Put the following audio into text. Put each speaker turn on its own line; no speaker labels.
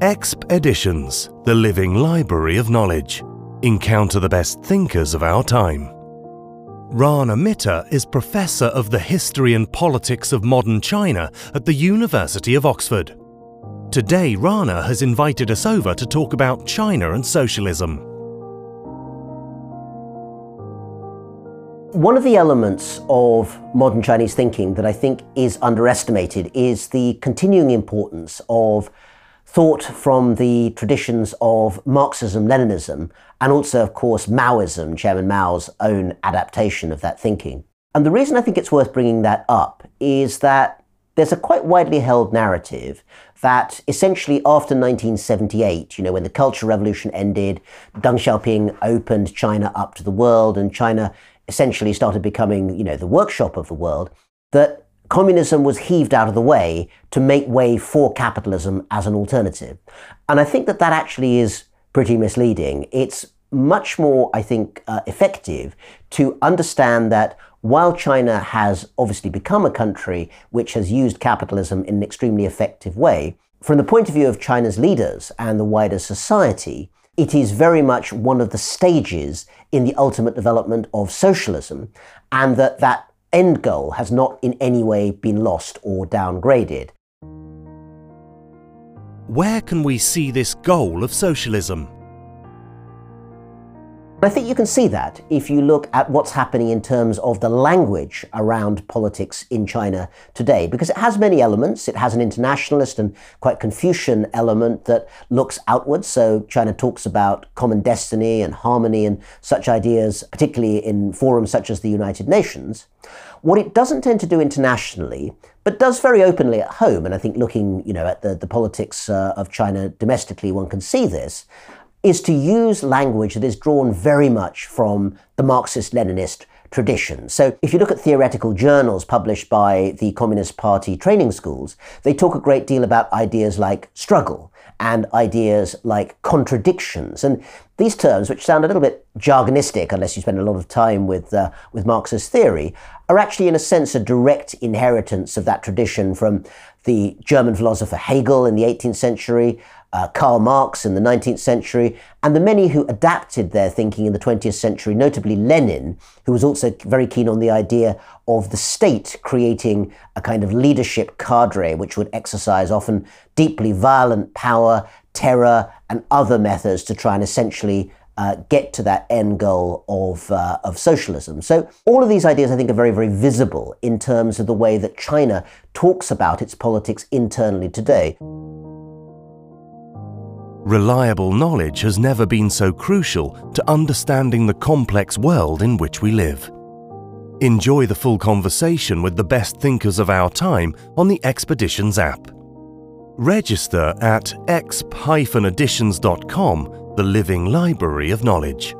Exp Editions, the living library of knowledge. Encounter the best thinkers of our time. Rana Mitter is Professor of the History and Politics of Modern China at the University of Oxford. Today, Rana has invited us over to talk about China and socialism.
One of the elements of modern Chinese thinking that I think is underestimated is the continuing importance of thought from the traditions of Marxism, Leninism, and also, of course, Maoism, Chairman Mao's own adaptation of that thinking. And the reason I think it's worth bringing that up is that there's a quite widely held narrative that essentially after 1978, you know, when the Cultural Revolution ended, Deng Xiaoping opened China up to the world and China essentially started becoming, you know, the workshop of the world, that communism was heaved out of the way to make way for capitalism as an alternative. And I think that that actually is pretty misleading. It's much more, I think, uh, effective to understand that while China has obviously become a country which has used capitalism in an extremely effective way, from the point of view of China's leaders and the wider society, it is very much one of the stages in the ultimate development of socialism, and that that end goal has not in any way been lost or downgraded.
Where can we see this goal of socialism?
I think you can see that if you look at what's happening in terms of the language around politics in China today, because it has many elements. It has an internationalist and quite Confucian element that looks outwards. So China talks about common destiny and harmony and such ideas, particularly in forums such as the United Nations. What it doesn't tend to do internationally, but does very openly at home, and I think looking, you know, at the, the politics uh, of China domestically, one can see this, is to use language that is drawn very much from the Marxist Leninist tradition. So if you look at theoretical journals published by the Communist Party training schools, they talk a great deal about ideas like struggle and ideas like contradictions. And these terms, which sound a little bit jargonistic unless you spend a lot of time with, uh, with Marxist theory, are actually in a sense a direct inheritance of that tradition from the German philosopher Hegel in the 18th century, uh, Karl Marx in the 19th century, and the many who adapted their thinking in the 20th century, notably Lenin, who was also very keen on the idea of the state creating a kind of leadership cadre which would exercise often deeply violent power, terror, and other methods to try and essentially uh, get to that end goal of, uh, of socialism. So, all of these ideas, I think, are very, very visible in terms of the way that China talks about its politics internally today.
Reliable knowledge has never been so crucial to understanding the complex world in which we live. Enjoy the full conversation with the best thinkers of our time on the Expeditions app. Register at exp-editions.com, the living library of knowledge.